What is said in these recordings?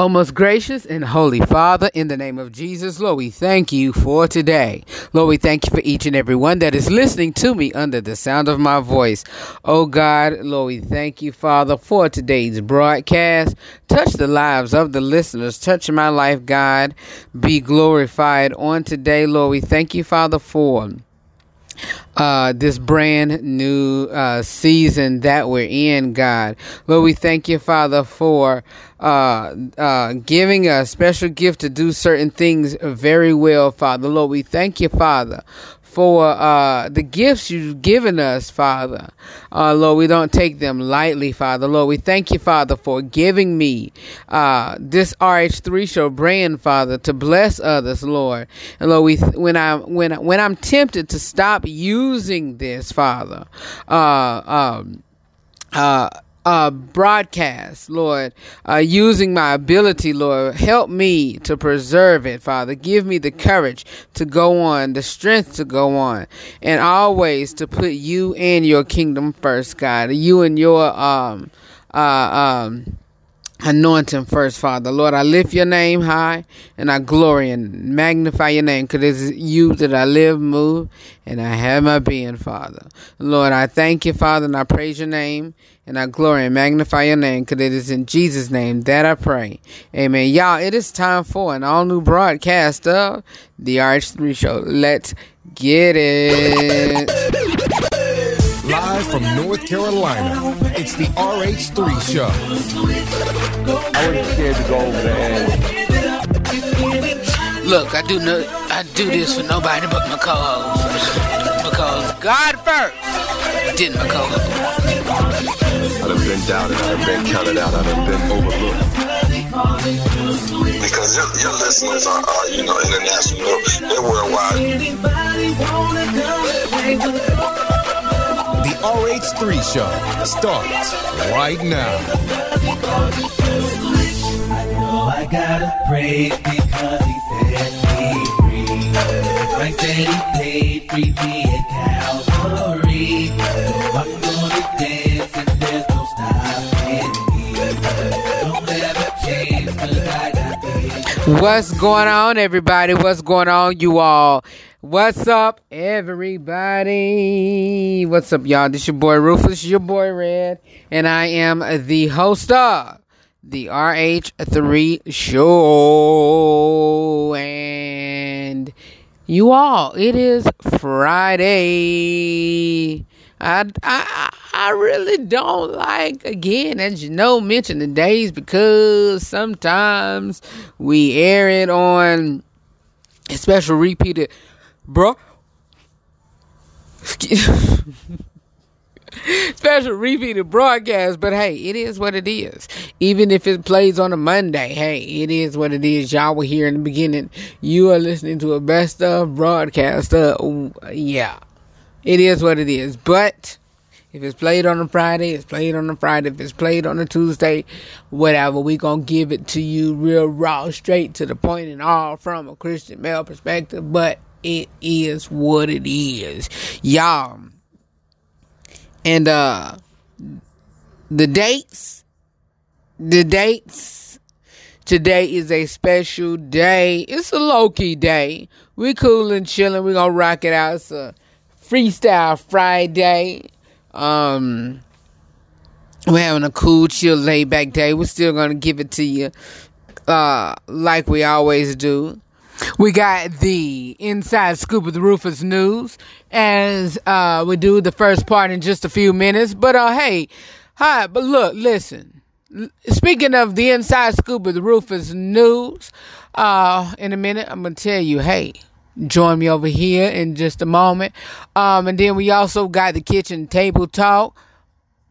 Oh, most gracious and holy Father, in the name of Jesus, Lord, we thank you for today. Lord, we thank you for each and every one that is listening to me under the sound of my voice. Oh, God, Lord, we thank you, Father, for today's broadcast. Touch the lives of the listeners. Touch my life, God. Be glorified on today, Lord. We thank you, Father, for uh, this brand new uh, season that we're in, God. Lord, we thank you, Father, for uh, uh, giving a special gift to do certain things very well, Father. Lord, we thank you, Father, for uh, the gifts you've given us, Father. Uh, Lord, we don't take them lightly, Father. Lord, we thank you, Father, for giving me uh, this RH3 show brand, Father, to bless others, Lord. And Lord, we when I when when I'm tempted to stop using this, Father, uh, um, uh uh, broadcast, Lord, uh, using my ability, Lord. Help me to preserve it, Father. Give me the courage to go on, the strength to go on, and always to put you and your kingdom first, God. You and your um, uh, um, anointing first, Father. Lord, I lift your name high and I glory and magnify your name because it's you that I live, move, and I have my being, Father. Lord, I thank you, Father, and I praise your name and I glory and magnify your name because it is in Jesus' name that I pray. Amen. Y'all, it is time for an all new broadcast of the RH3 Show. Let's get it. Live from North Carolina, it's the RH3 Show. I wasn't scared to go over there. Look, I do no, I do this for nobody but my co-host because God first, then my co-host. I done been doubted, I done been counted out, I done been overlooked. Because your, your listeners are, are, you know, international, they're worldwide. The RH3 Show starts right now. I know I gotta praise because he set me free. The price that he paid, freed me at Calvary. So I'm gonna dance and there's no stopping me. Don't ever change 'cause I got this. What's going on, everybody? What's going on, you all? What's up, everybody? What's up, y'all? This your boy Rufus, your boy Red, and I am the host of the RH3 Show. And you all, it is Friday. I, I, I really don't like, again, as you know, mention the days because sometimes we air it on a special repeated, bro. special repeated broadcast, but hey, it is what it is. Even if it plays on a Monday, hey, it is what it is. Y'all were here in the beginning. You are listening to a best of broadcast. Uh, yeah, it is what it is. But if it's played on a Friday, it's played on a Friday. If it's played on a Tuesday, whatever, we gonna give it to you real raw, straight to the point, and all from a Christian male perspective. But it is what it is, y'all. And uh the dates, the dates. Today is a special day. It's a low key day. We cool and chilling. We gonna rock it out. It's a freestyle Friday. Um, we're having a cool, chill, laid back day. We're still gonna give it to you, uh, like we always do. We got the inside scoop of the Rufus News as uh, we do the first part in just a few minutes. But uh, hey, hi, but look, listen. Speaking of the inside scoop of the Rufus News, uh, in a minute I'm gonna tell you, hey, join me over here in just a moment. Um, and then we also got the kitchen table talk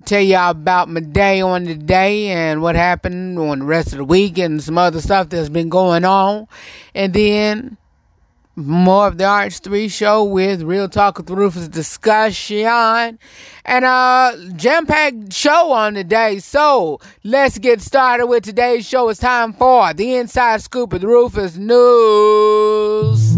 tell y'all about my day on the day and what happened on the rest of the week and some other stuff that's been going on. And then more of the RH3 show with Real Talk with Rufus discussion and a jam-packed show on the day. So let's get started with today's show. It's time for the inside scoop the Rufus News.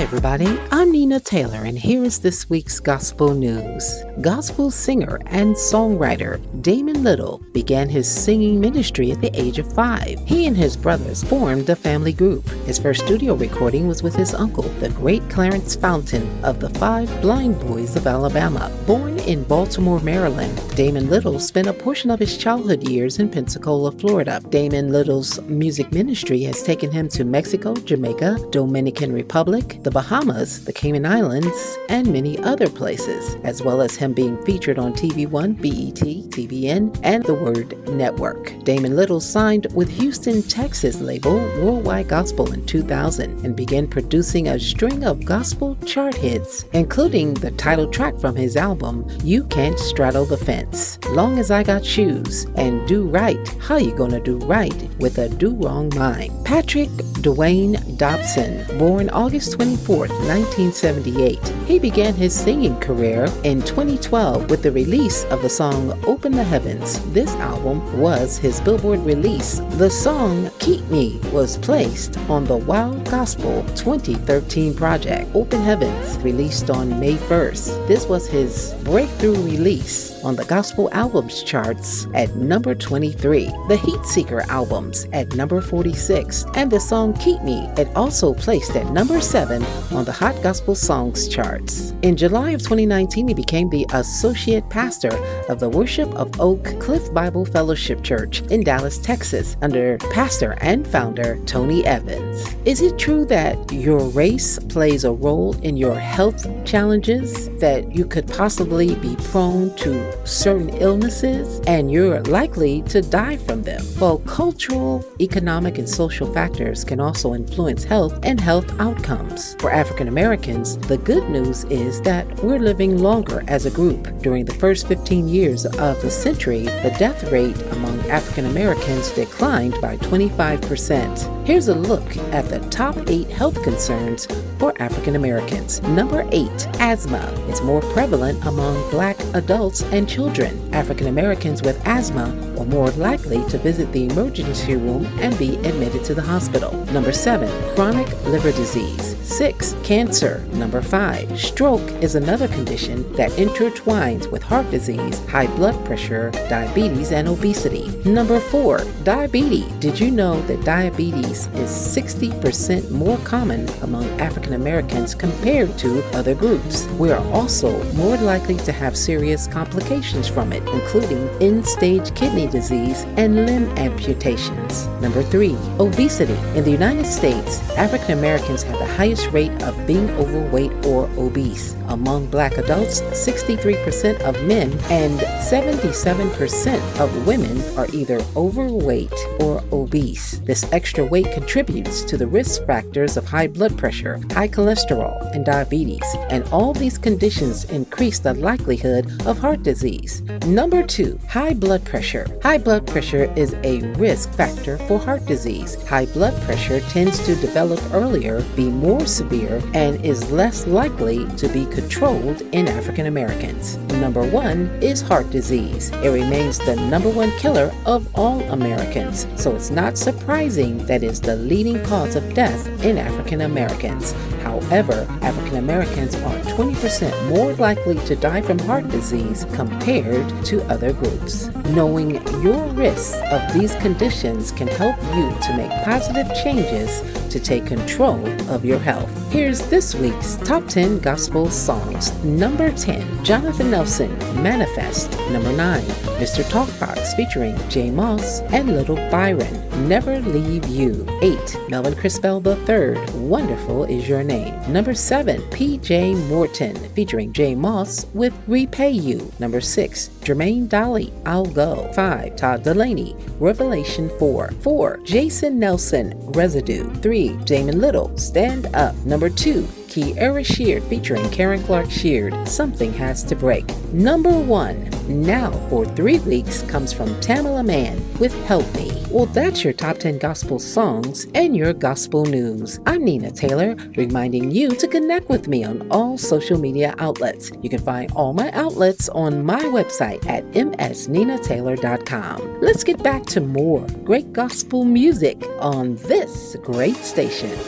Hi, everybody. I'm Nina Taylor, and here is this week's gospel news. Gospel singer and songwriter Damon Little began his singing ministry at the age of five. He and his brothers formed a family group. His first studio recording was with his uncle, the great Clarence Fountain of the Five Blind Boys of Alabama. Born in Baltimore, Maryland, Damon Little spent a portion of his childhood years in Pensacola, Florida. Damon Little's music ministry has taken him to Mexico, Jamaica, Dominican Republic, the Bahamas, the Cayman Islands, and many other places, as well as him being featured on TV One, BET, TBN, and the Word Network. Damon Little signed with Houston, Texas label Worldwide Gospel in 2000 and began producing a string of gospel chart hits, including the title track from his album You Can't Straddle the Fence, Long as I Got Shoes, and Do Right, How You Gonna Do Right with a Do Wrong Mind. Patrick Dwayne Dopson, born August 20 24, 1978. He began his singing career in 2012 with the release of the song Open the Heavens. This album was his Billboard release. The song Keep Me was placed on the WOW Gospel 2013 project. Open Heavens, released on May 1st. This was his breakthrough release on the Gospel Albums charts at number 23, the Heatseeker albums at number 46, and the song Keep Me it also placed at number 7 on the Hot Gospel Songs charts. In July of 2019, he became the associate pastor of the Worship of Oak Cliff Bible Fellowship Church in Dallas, Texas, under pastor and founder Tony Evans. Is it true that your race plays a role in your health challenges, that you could possibly be prone to certain illnesses and you're likely to die from them. While cultural, economic, and social factors can also influence health and health outcomes. For African Americans, the good news is that we're living longer as a group. During the first 15 years of the century, the death rate among African Americans declined by 25%. Here's a look at the top eight health concerns for African Americans. Number eight, asthma. It's more prevalent among black adults and children. African Americans with asthma are more likely to visit the emergency room and be admitted to the hospital. Number seven, chronic liver disease. Six, cancer. Number five, stroke is another condition that intertwines with heart disease, high blood pressure, diabetes, and obesity. Number four, diabetes. Did you know that diabetes is 60% more common among African Americans compared to other groups? We are also more likely to have serious complications from it, including end stage kidney disease and limb amputations. Number three, obesity. In the United States, African Americans have the highest rate of being overweight or obese. Among black adults, 63% of men and 77% of women are either overweight or obese. This extra weight contributes to the risk factors of high blood pressure, high cholesterol, and diabetes, and all these conditions increase the likelihood of heart disease. Number two, high blood pressure. High blood pressure is a risk factor for heart disease. High blood pressure tends to develop earlier, be more severe, and is less likely to be controlled in African Americans. Number one is heart disease. It remains the number one killer of all Americans, so it's not surprising that it's the leading cause of death in African Americans. However, African Americans are 20% more likely to die from heart disease compared to other groups. Knowing your risks of these conditions can help you to make positive changes to take control of your health. Here's this week's top 10 gospel songs. Number 10, Jonathan Nelson, Manifest. Number 9, Mr. Talkbox featuring J Moss and Little Byron, Never Leave You. 8, Melvin Crispell III, Wonderful Is Your Name. Number 7, PJ Morton featuring J Moss with Repay You. Number 6, Jermaine Dolly, I'll Go. 5, Todd Dulaney, Revelation 4. 4, Jason Nelson, Residue. 3, Damon Little, Stand Up. Number 2, Kierra Sheard featuring Karen Clark Sheard, Something Has to Break. Number one, now for three weeks, comes from Tamela Mann with Help Me. Well, that's your top 10 gospel songs and your gospel news. I'm Nina Taylor, reminding you to connect with me on all social media outlets. You can find all my outlets on my website at msninataylor.com. Let's get back to more great gospel music on this great station.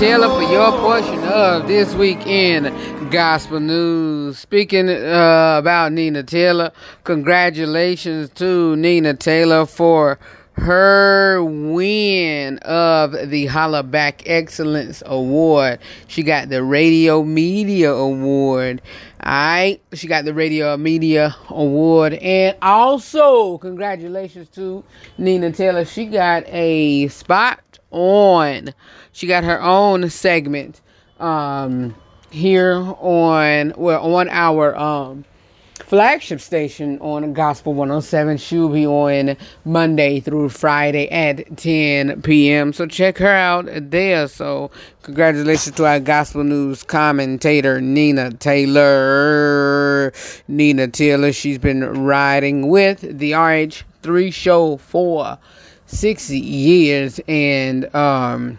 Taylor, for your portion of this weekend Gospel News. Speaking uh, about Nina Taylor, congratulations to Nina Taylor for her win of the Holla Back Excellence Award. She got the Radio Media Award. Alright, she got the Radio Media Award. And also, congratulations to Nina Taylor. She got a spot on. She got her own segment um here on well on our um flagship station on Gospel 107. She'll be on Monday through Friday at 10 p.m. So check her out there. So congratulations to our Gospel News commentator, Nina Taylor. Nina Taylor, she's been riding with the RH3 show for six years. And, um,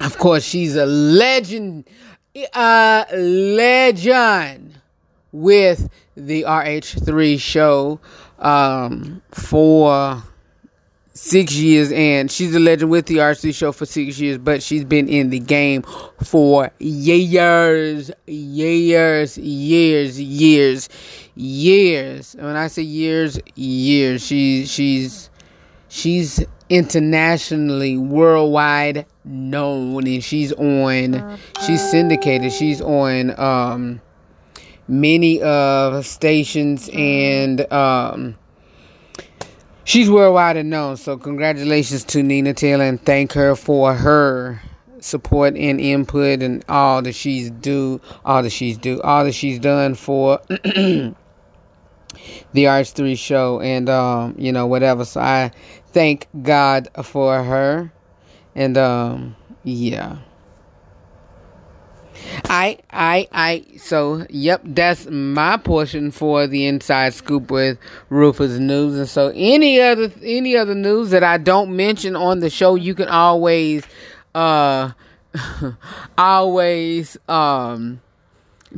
of course, she's a legend, a legend with the RH3 show um, for six years, and she's a legend with the RH3 show for six years, but she's been in the game for years, years, years, years, years. And when I say years, years, she she's she's internationally worldwide known and she's on she's syndicated. She's on um many of stations and um she's worldwide known. So congratulations to nina taylor and thank her for her support and input and all that she's do all that she's do all that she's done for the RH3 show and um you know whatever. So I thank God for her. And um yeah. I I I so yep that's my portion for the inside scoop with Rufus News. And so any other any other news that I don't mention on the show you can always uh always um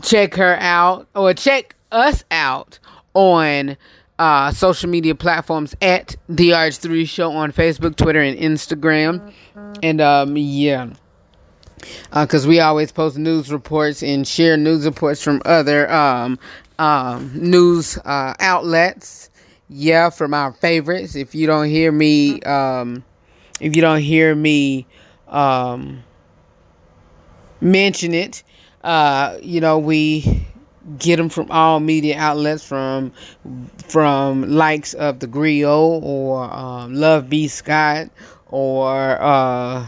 check her out or check us out on uh, social media platforms at the RH3 Show on Facebook, Twitter, and Instagram. And um, yeah, because we always post news reports and share news reports from other um, um, news uh, outlets. Yeah, from our favorites. If you don't hear me, um, if you don't hear me um, mention it, uh, you know we get them from all media outlets from from likes of the Grio or um, love b scott or uh,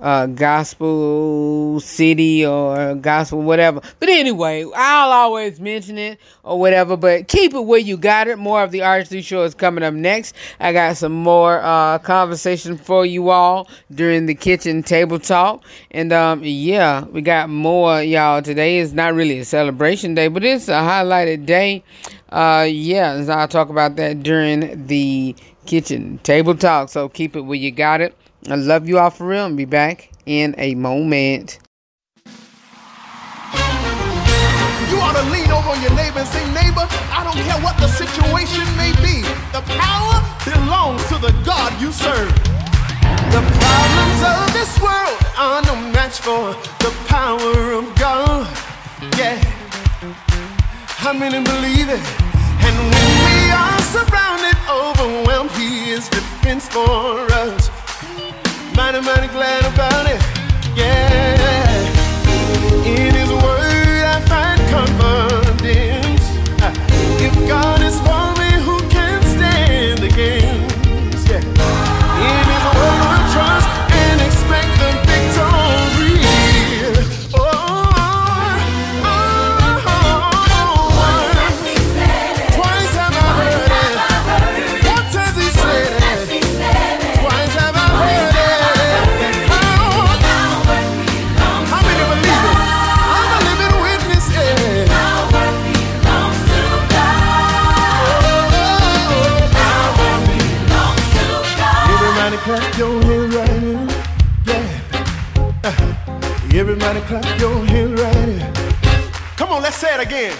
uh, gospel city or gospel whatever. But anyway i'll always mention it or whatever but keep it where you got it. More of the RH3 show is coming up next. I got some more uh, conversation for you all during the kitchen table talk. And um, yeah we got more y'all. Today is not really a celebration day but it's a highlighted day. Uh, yeah i'll talk about that during the kitchen table talk. So keep it where you got it I love you all for real and be back in a moment. You ought to lean over on your neighbor and say, neighbor, I don't care what the situation may be. The power belongs to the God you serve. The problems of this world are no match for the power of God. Yeah. How many believe it? And when we are surrounded, overwhelmed, He is defense for us. Mighty, mighty glad about it. Yeah. In His Word, I find confidence. Uh, if God is for Everybody clap your hands right in. Come on, let's say it again.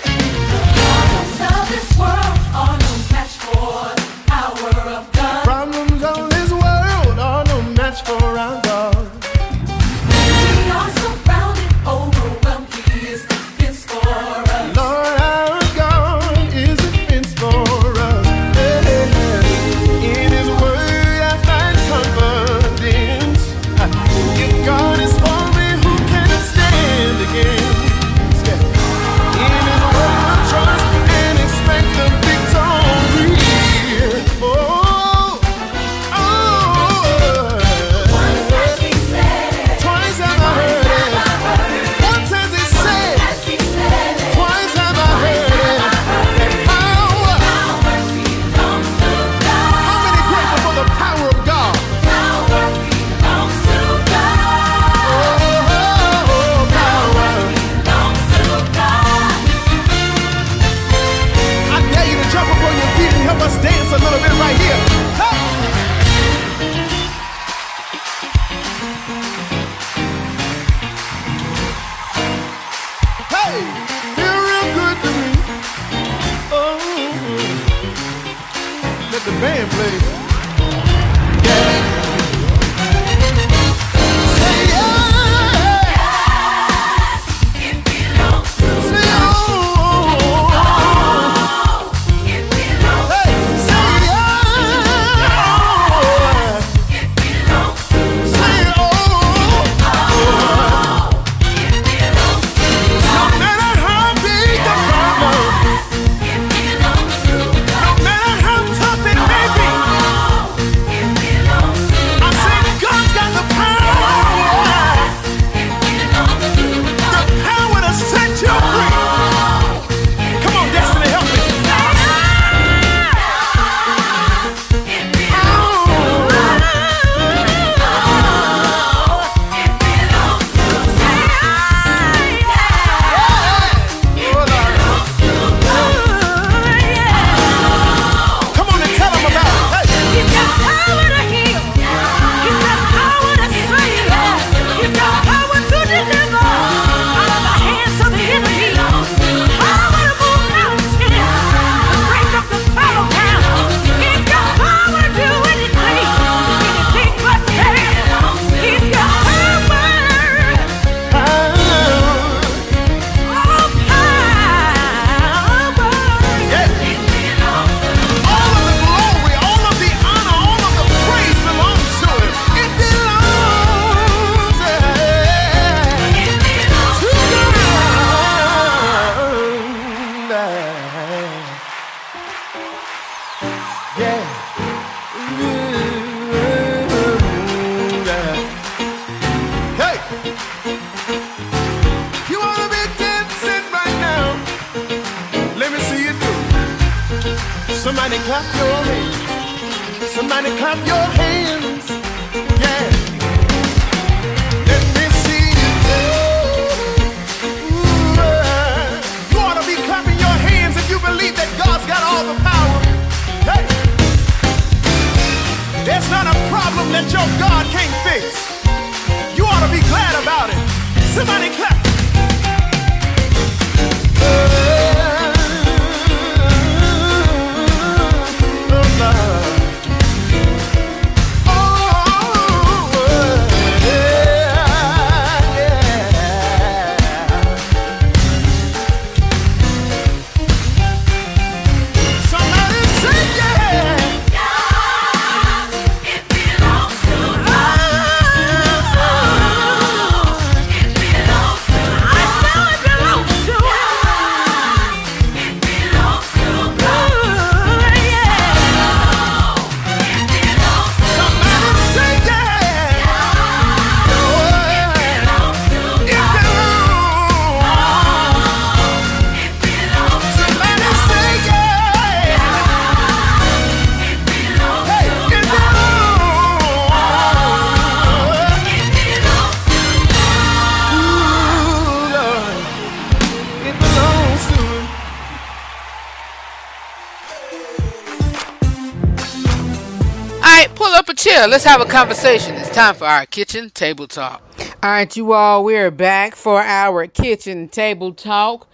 Chair. Let's have a conversation. It's time for our kitchen table talk. All right, you all, we're back for our kitchen table talk.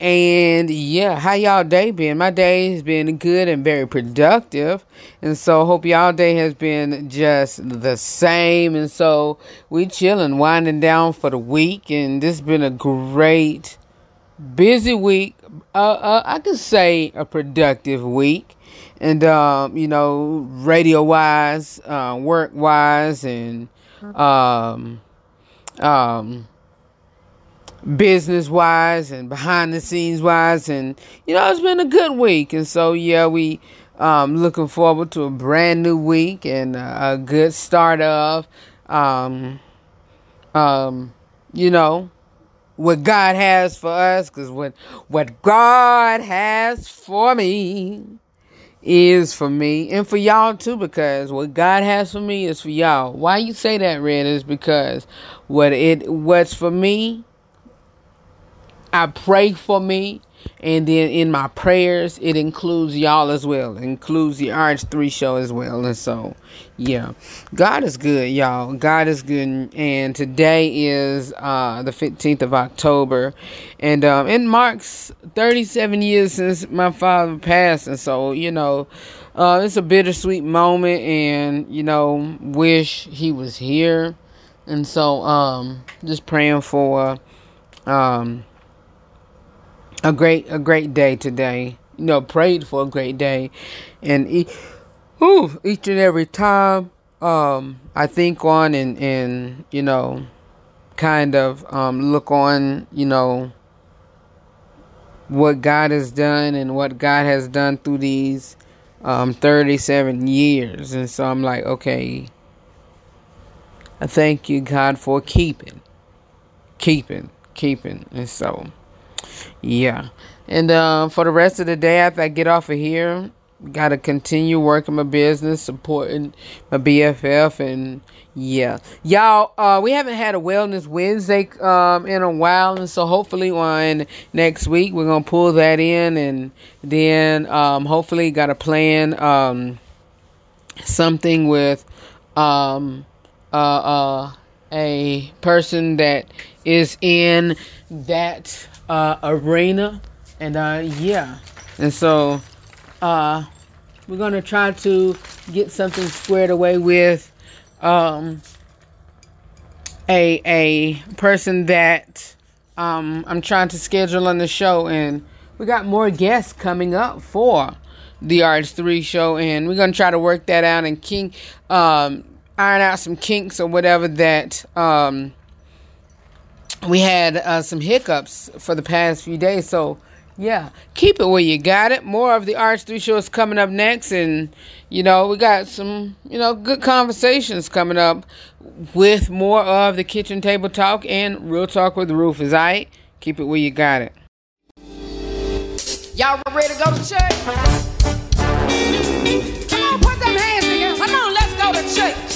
And yeah, how y'all day been? My day has been good and very productive. And so hope y'all day has been just the same. And so we chilling, winding down for the week. And this has been a great busy week. Uh, uh, I could say a productive week, and um, you know, radio wise, uh, work wise, and um, um, business wise, and behind the scenes wise, and you know, it's been a good week. And so, yeah, we um looking forward to a brand new week and a, a good start of um um you know what God has for us, because what what God has for me is for me and for y'all too. Because what God has for me is for y'all. Why you say that, Red? Is because what it what's for me, I pray for me, and then in my prayers, it includes y'all as well. It includes the RH3 show as well. And so, yeah, God is good, y'all. God is good. And today is uh, the 15th of October. And um, it marks 37 years since my father passed. And so, you know, uh, it's a bittersweet moment, and you know, wish he was here, and so um, just praying for um, a great a great day today. You know, prayed for a great day, and e- each and every time um, I think on and and you know, kind of um, look on, you know, what God has done and what God has done through these um, 37 years. And so I'm like, okay, I thank you, God, for keeping, keeping, keeping. And so, yeah. And uh, for the rest of the day, after I get off of here, got to continue working my business, supporting my BFF, and yeah, y'all. Uh, we haven't had a Wellness Wednesday um in a while, and so hopefully on next week we're gonna pull that in, and then um hopefully got a plan um something with um uh uh a person that is in that uh arena, and uh yeah, and so uh, we're gonna try to get something squared away with um, a a person that um, I'm trying to schedule on the show, and we got more guests coming up for the RH3 show, and we're gonna try to work that out and kink um, iron out some kinks or whatever that um, we had uh, some hiccups for the past few days, so yeah, keep it where you got it. More of the RH3 show is coming up next, and you know we got some you know good conversations coming up with more of the kitchen table talk and real talk with Rufus. Is right. Keep it where you got it. Y'all ready to go to church? Come on, put them hands together. Come on, let's go to church.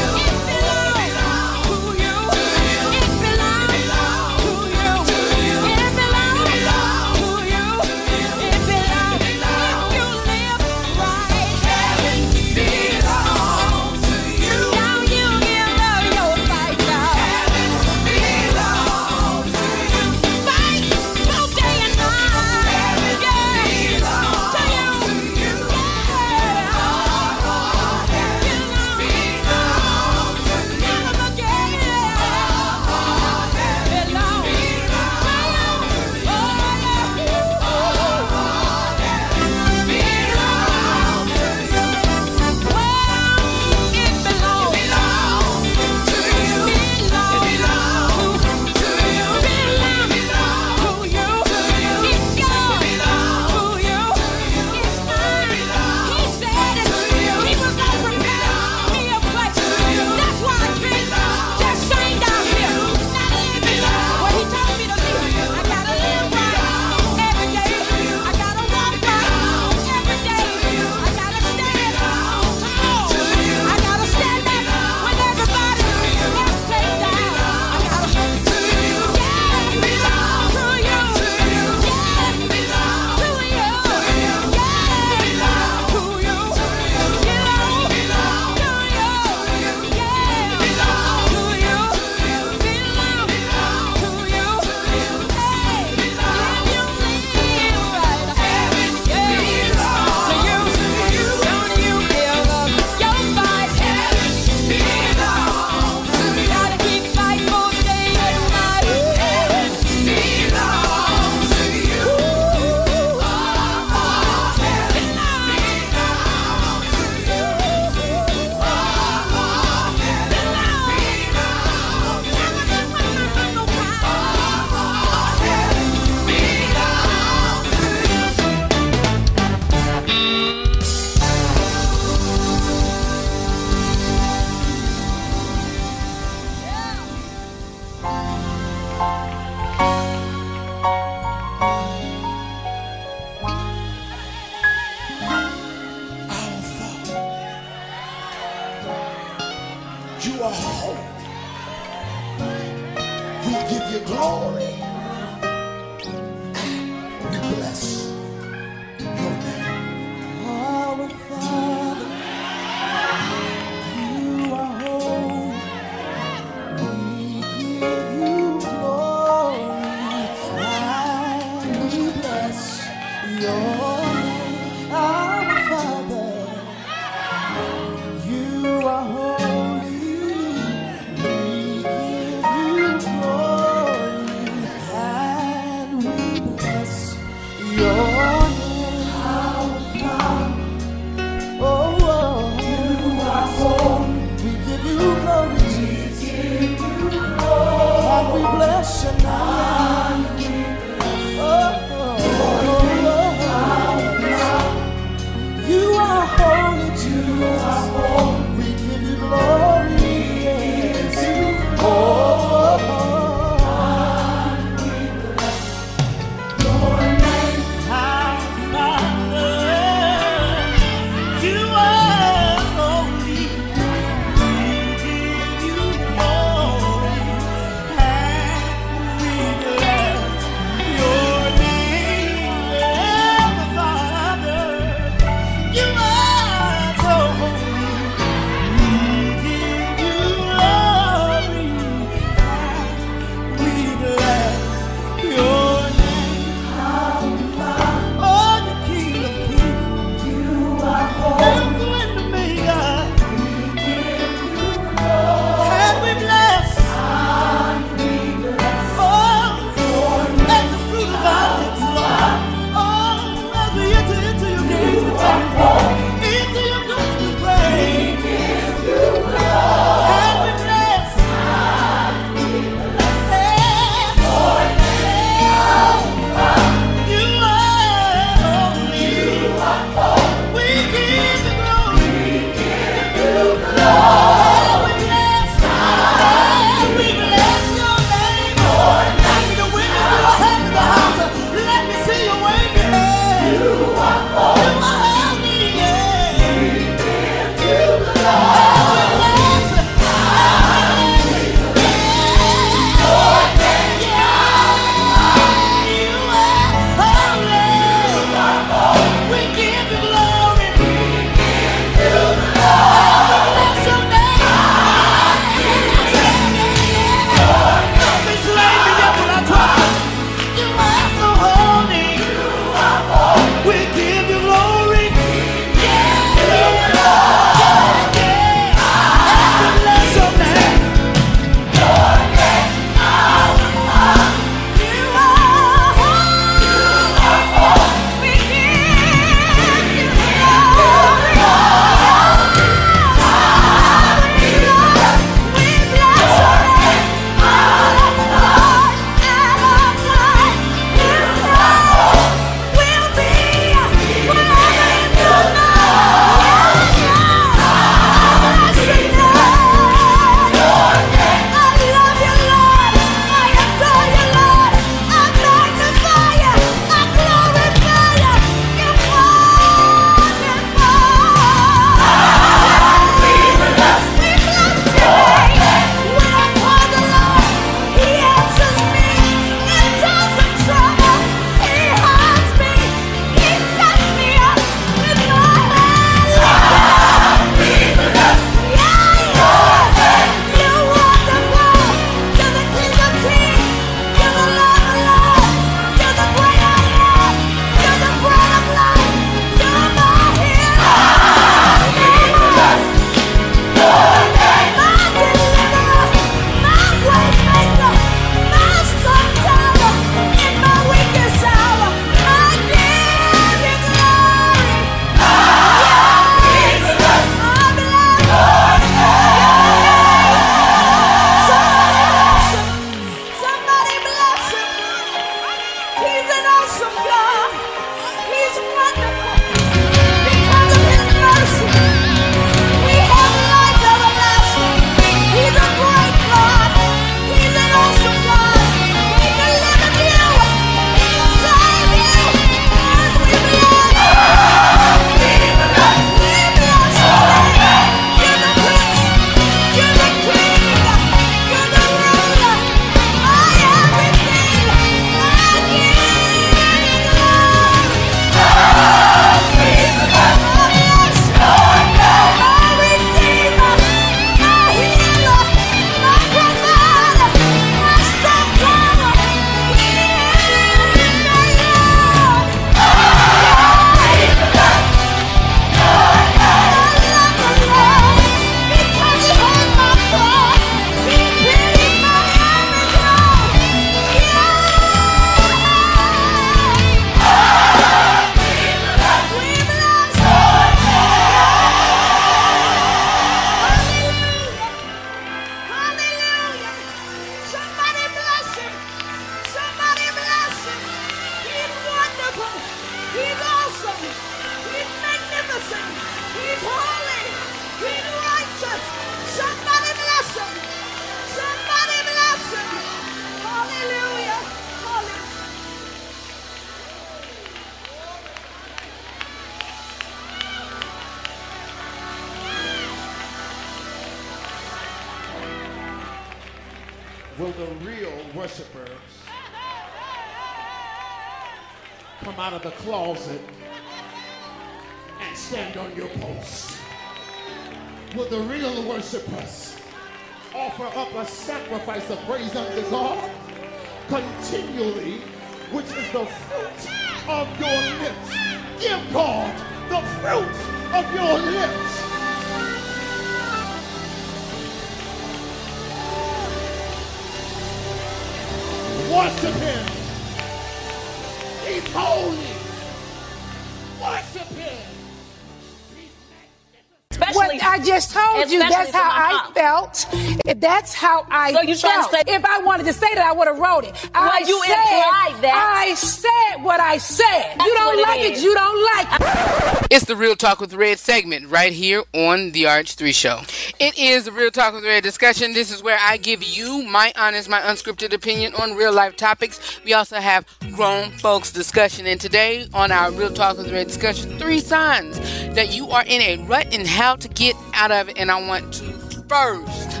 That's how I So you trying to felt. say- if I wanted to say that, I would have wrote it. I you said, implied that. I said what I said. That's you don't what it like it, is. you don't like it. It's the Real Talk with Red segment right here on the RH3 Show. It is the Real Talk with Red discussion. This is where I give you my honest, my unscripted opinion on real life topics. We also have grown folks discussion. And today on our Real Talk with Red discussion, three signs that you are in a rut and how to get out of it. And I want to first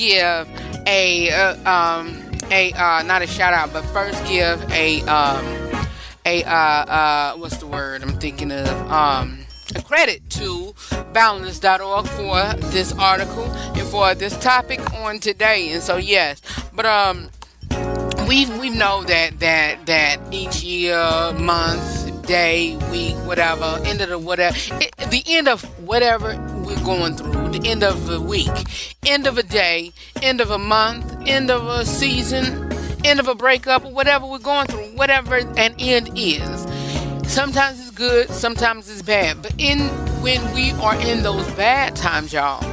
give a uh, um a uh not a shout out, but first give a um a uh uh what's the word I'm thinking of um a credit to balance.org for this article and for this topic on today. And so yes, but um we we know that that that each year, month, day, week, whatever, end of the whatever, it, the end of whatever we're going through, the end of a week, end of a day, end of a month, end of a season, end of a breakup, whatever we're going through, whatever an end is. Sometimes it's good, sometimes it's bad. But in when we are in those bad times, y'all,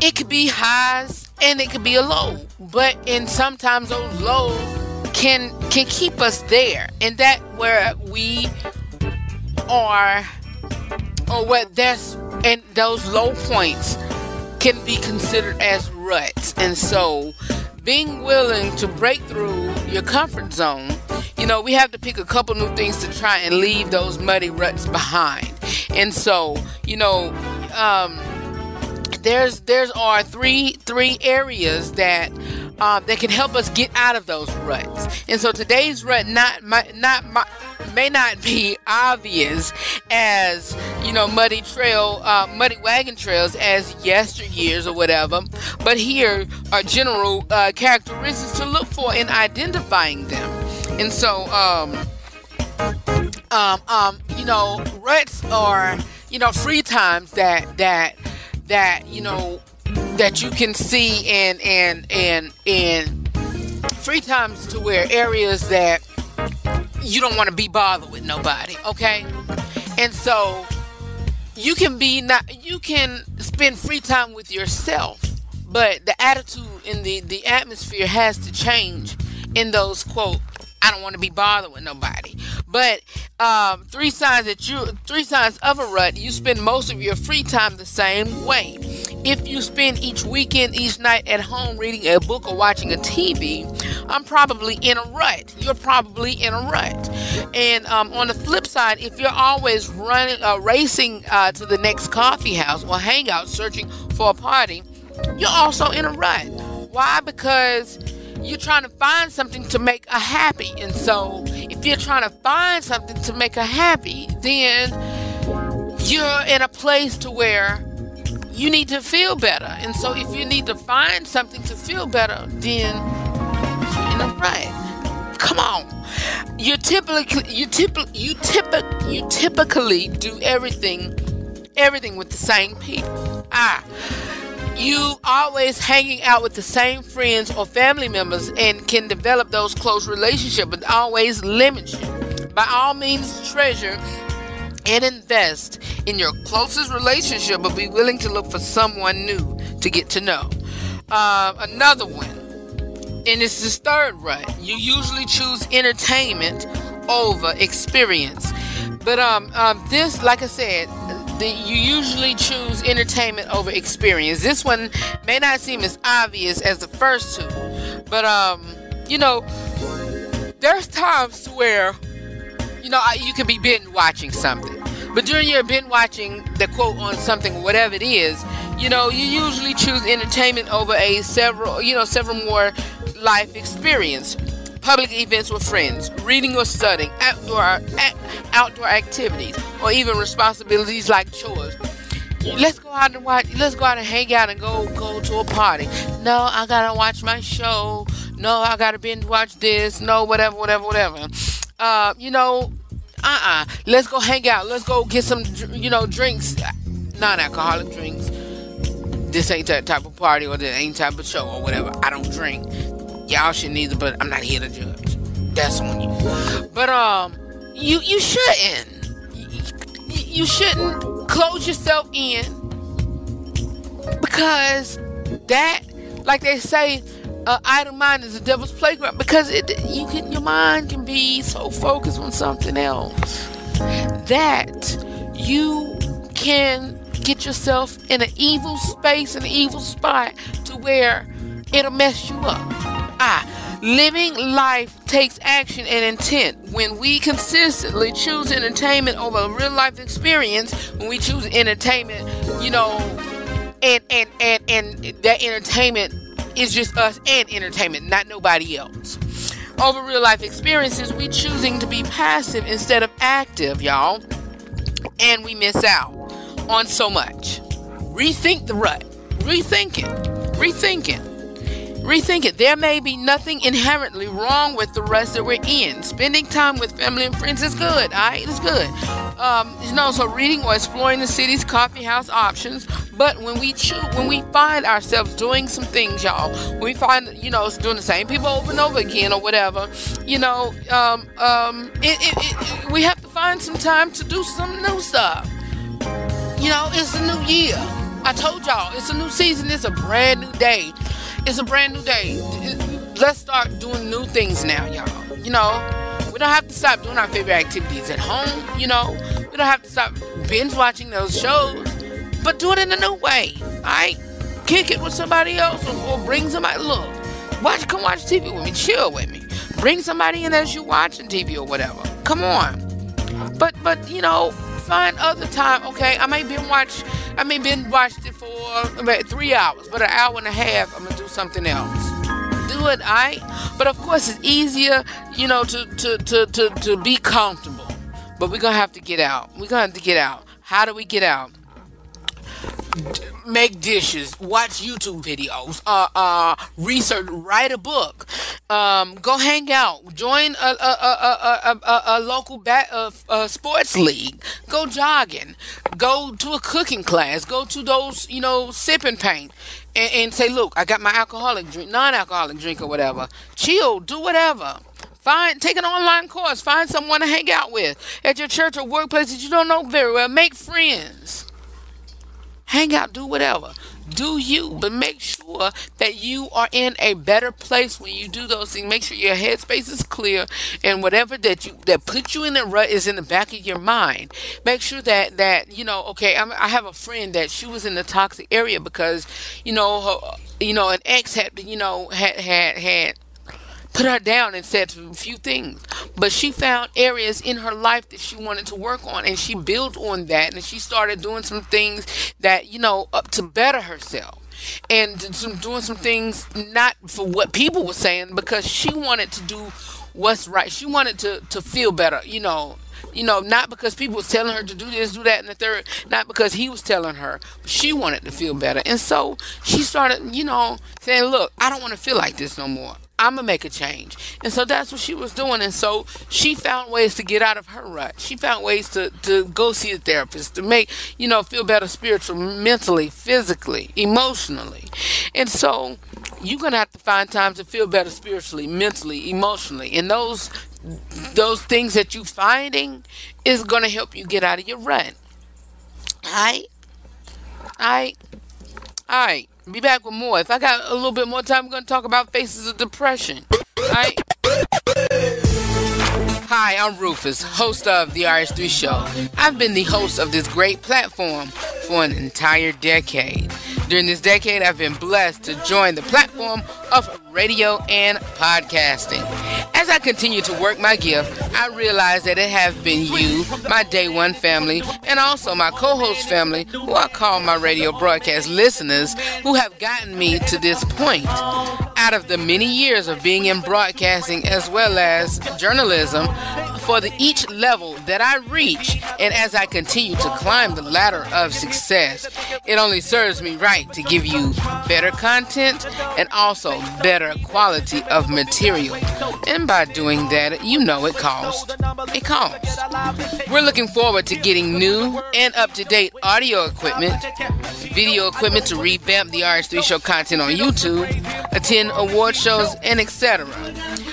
it could be highs and it could be a low but in sometimes those lows can can keep us there and that where we are or what that's and those low points can be considered as ruts and so being willing to break through your comfort zone you know we have to pick a couple new things to try and leave those muddy ruts behind and so you know um there's there's are three three areas that um, that can help us get out of those ruts. And so today's rut not my, not mi- may not be obvious as you know muddy trail uh, muddy wagon trails as yesteryears or whatever, but here are general uh, characteristics to look for in identifying them. And so um, um, um, you know, ruts are, you know, free times that that that you know that you can see and and and and free times to where areas that you don't want to be bothered with nobody, okay? And so you can be not you can spend free time with yourself, but the attitude and the the atmosphere has to change in those quote I don't want to be bothered with nobody. But um, three signs that you three signs of a rut, you spend most of your free time the same way. If you spend each weekend, each night at home reading a book or watching a TV, I'm probably in a rut. You're probably in a rut. And um, on the flip side, if you're always running, uh, racing uh, to the next coffee house or hangout, searching for a party, you're also in a rut. Why? Because you're trying to find something to make a happy. And so, if you're trying to find something to make a happy, then you're in a place to where you need to feel better. And so, if you need to find something to feel better, then rut. Come on. You typically you typically you typic you typically do everything everything with the same people. Ah you always hanging out with the same friends or family members and can develop those close relationships, but always limit you. By all means, treasure and invest in your closest relationship, but be willing to look for someone new to get to know. Uh, another one, and this is third rut. You usually choose entertainment over experience, but um, um, this, like I said, the, you usually choose entertainment over experience. This one may not seem as obvious as the first two, but um, you know, there's times where you know you can be binge watching something, but during your binge watching the quote on something, whatever it is, You know, you usually choose entertainment over a several, you know, several more life experience. Public events with friends, reading or studying, outdoor outdoor activities, or even responsibilities like chores. Let's go out and watch. Let's go out and hang out and go go to a party. No, I gotta watch my show. No, I gotta binge watch this. No, whatever, whatever, whatever. Uh, you know, uh-uh. Let's go hang out. Let's go get some, you know, drinks, non-alcoholic drinks. This ain't that type of party or this ain't type of show or whatever. I don't drink. Y'all shouldn't either, but I'm not here to judge. That's on you. But um, you you shouldn't. You shouldn't close yourself in because that, like they say, uh, idle mind is the devil's playground because it you can your mind can be so focused on something else that you can get yourself in an evil space, an evil spot to where it'll mess you up. Ah, living life takes action and intent. When we consistently choose entertainment over a real life experience, when we choose entertainment, you know, and and and and that entertainment is just us and entertainment, not nobody else. Over real life experiences, we choosing to be passive instead of active, y'all. And we miss out on so much. Rethink the rut. Rethink it. Rethink it. There may be nothing inherently wrong with the rest that we're in. Spending time with family and friends is good. Alright, it's good. Um, you know, so reading or exploring the city's coffee house options. But when we choose, when we find ourselves doing some things, y'all, we find, you know, doing the same people over and over again or whatever, you know, um, um, it, it, it, we have to find some time to do some new stuff. You know, it's a new year. I told y'all, it's a new season. It's a brand new day. It's a brand new day. Let's start doing new things now, y'all. You know, we don't have to stop doing our favorite activities at home. You know, we don't have to stop binge watching those shows, but do it in a new way. Alright, kick it with somebody else, or, or bring somebody. Look, watch, come watch TV with me, chill with me. Bring somebody in as you watching TV or whatever. Come on. But but you know, find other time. Okay, I may binge watch. I may binge watch it for about three hours, but an hour and a half, I'm gonna do something else. Do it, I. But of course, it's easier, you know, to to to to, to be comfortable. But we're gonna have to get out. We're gonna have to get out. How do we get out? Make dishes, watch YouTube videos, uh, uh, research, write a book, um, go hang out, join a, a, a, a, a a local ba- uh, uh, sports league, go jogging, go to a cooking class, go to those, you know, sip paint. And, and say, look, I got my alcoholic drink, non-alcoholic drink or whatever. Chill, do whatever. Find take an online course. Find someone to hang out with at your church or workplace that you don't know very well. Make friends hang out, do whatever. Do you, but make sure that you are in a better place when you do those things. Make sure your headspace is clear, and whatever that you that puts you in the rut is in the back of your mind. Make sure that that you know. Okay, I'm, i have a friend that she was in the toxic area because you know her, you know an ex had you know had had had put her down and said a few things. But she found areas in her life that she wanted to work on, and she built on that, and she started doing some things that you know up to better herself. And some, doing some things not for what people were saying because she wanted to do what's right. She wanted to to feel better, you know, you know, not because people was telling her to do this, do that, and the third, not because he was telling her. She wanted to feel better. And so she started, you know, saying, Look, I don't want to feel like this no more. I'm gonna make a change. And so that's what she was doing. And so she found ways to get out of her rut. She found ways to, to go see a therapist, to make, you know, feel better spiritually, mentally, physically, emotionally. And so you're gonna have to find time to feel better spiritually, mentally, emotionally. And those those things that you're finding is gonna help you get out of your rut. Alright? Alright? Alright. Be back with more. If I got a little bit more time, we're going to talk about faces of depression. Alright? Hi, I'm Rufus, host of the RH3 Show. I've been the host of this great platform for an entire decade. During this decade, I've been blessed to join the platform of radio and podcasting. As I continue to work my gift, I realize that it has been you, my day one family, and also my co host family, who I call my radio broadcast listeners, who have gotten me to this point. Out of the many years of being in broadcasting as well as journalism, for the each level that I reach, and as I continue to climb the ladder of success, it only serves me right to give you better content and also better quality of material. And by doing that, you know it costs. It costs. We're looking forward to getting new and up to date audio equipment, video equipment to revamp the RH3 Show content on YouTube, attend award shows, and etc.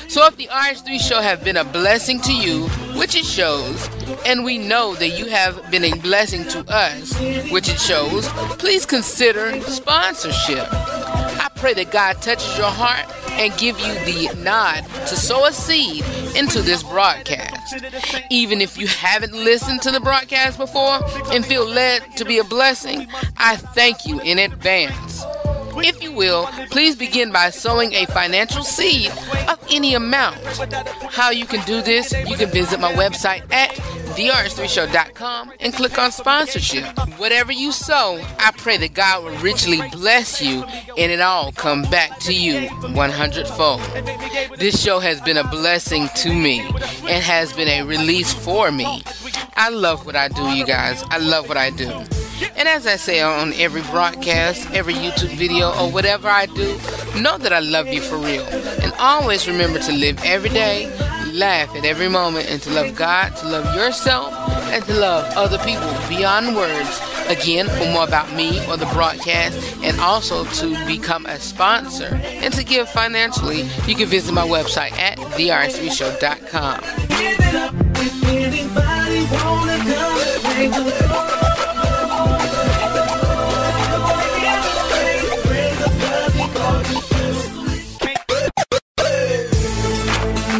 So if the RH3 Show have been a blessing to you, which it shows, and we know that you have been a blessing to us, which it shows, please consider sponsorship. I pray that God touches your heart and give you the nod to sow a seed into this broadcast. Even if you haven't listened to the broadcast before and feel led to be a blessing, I thank you in advance. If you will, please begin by sowing a financial seed of any amount. How you can do this, you can visit my website at therh3show.com and click on sponsorship. Whatever you sow, I pray that God will richly bless you and it all come back to you 100 fold. This show has been a blessing to me and has been a release for me. I love what I do, you guys. I love what I do. And as I say on every broadcast, every YouTube video, or whatever I do, know that I love you for real. And always remember to live every day, laugh at every moment, and to love God, to love yourself, and to love other people beyond words. Again, for more about me or the broadcast, and also to become a sponsor and to give financially, you can visit my website at therh3show.com.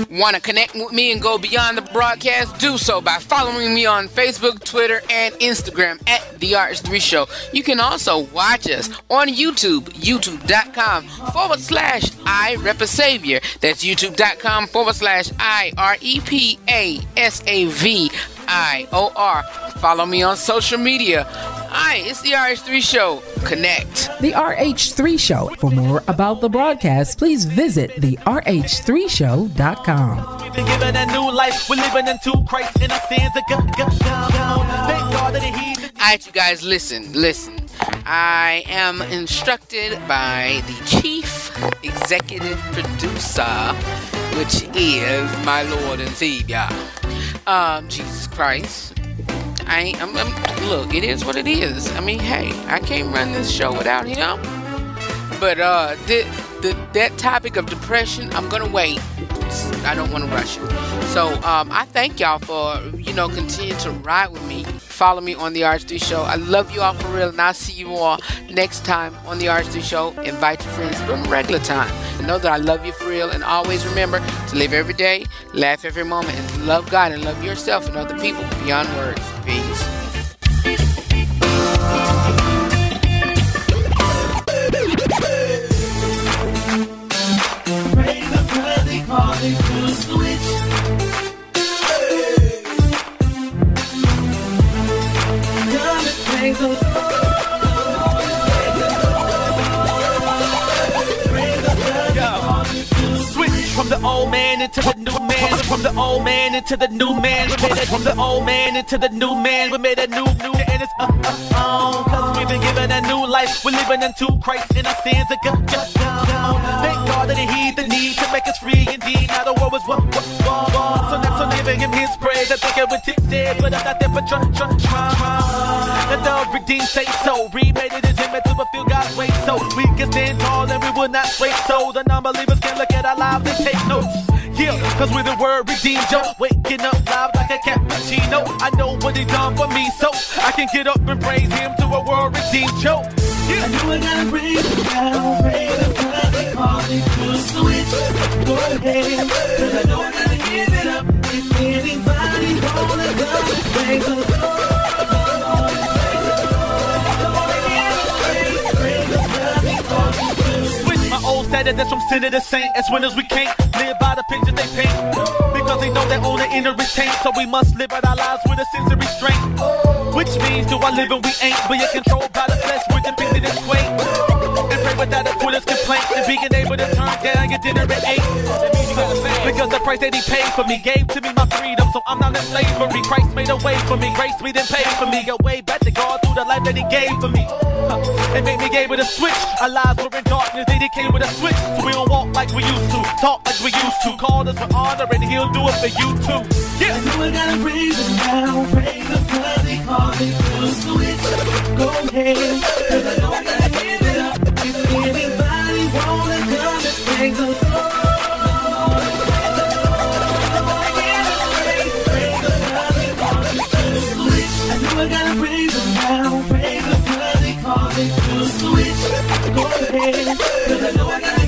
Want to connect with me and go beyond the broadcast? Do so by following me on Facebook, Twitter, and Instagram at The RH3 Show. You can also watch us on YouTube, youtube.com forward slash I Rep a Savior. That's youtube.com forward slash I R E P A S A V I O R. Follow me on social media. Hi, it's the RH3 Show. Connect. The RH3 Show. For more about the broadcast, please visit the RH3Show.com. We've been given a new life. We're living into Christ and our sins are gone. gone, gone. Thank God. All right, you guys, listen, listen. I am instructed by the chief executive producer, which is my Lord and Savior, um, Jesus Christ. I I'm, I'm, look, it is what it is. I mean, hey, I can't run this show without him. But uh, the, the that topic of depression, I'm gonna wait. I don't want to rush it. So um, I thank y'all for you know continuing to ride with me. Follow me on the RH3 Show. I love you all for real, and I'll see you all next time on the RH3 Show. Invite your friends during regular time. Know that I love you for real, and always remember to live every day, laugh every moment, and love God and love yourself and other people beyond words. Peace. From the old man into the new man. From the old man into the new man. From the old man into the new man. We made a new, new, and it's uh, uh, uh, Cause we've been given a new life. We're living into Christ and our sins are gone, gone, gone. Thank God that He the need to make us free indeed. Now the world was what, what, what, what. So now, so giving Him His praise. I think it was said, but I'm not there for try, try, try. Redeemed say so. Remade it Him and to feel God's way. So we can stand tall and we will not sway. So the non-believers can look at our lives and take notes. Yeah, cause we're the word redeemed, yo. Waking up loud like a cappuccino. I know what he done for me, so I can get up and praise him to a world redeemed, yo. Yeah. I know I gotta praise him now, praise him cause he called me to switch. Go ahead, cause I know I gotta give it up. If anybody wanna go, praise the better than from sinner to saint. As winners we can't live by the pictures they paint. Because they know they own the inner is taint. So we must live out our lives with a sense of restraint. Which means do I live and we ain't. But you're controlled by the flesh, we're depicted as quaint. And pray without a quitter's complaint. And being able to turn down your dinner at eight. Pay. Because the price that he paid for me gave to me my freedom. So I'm not in slavery. Christ made a way for me. Grace me then paid for me. A way back to God through the life that he gave for me. And made me able to switch. Our lives were in darkness. They came with a switch. So we don't walk like we used to. Talk like we used to. Call us for honor and he'll do it for you too. Yeah. Know I gotta praise him now. Praise him cause he called me to switch. Go ahead. Cause I I gotta give Cause I know I gotta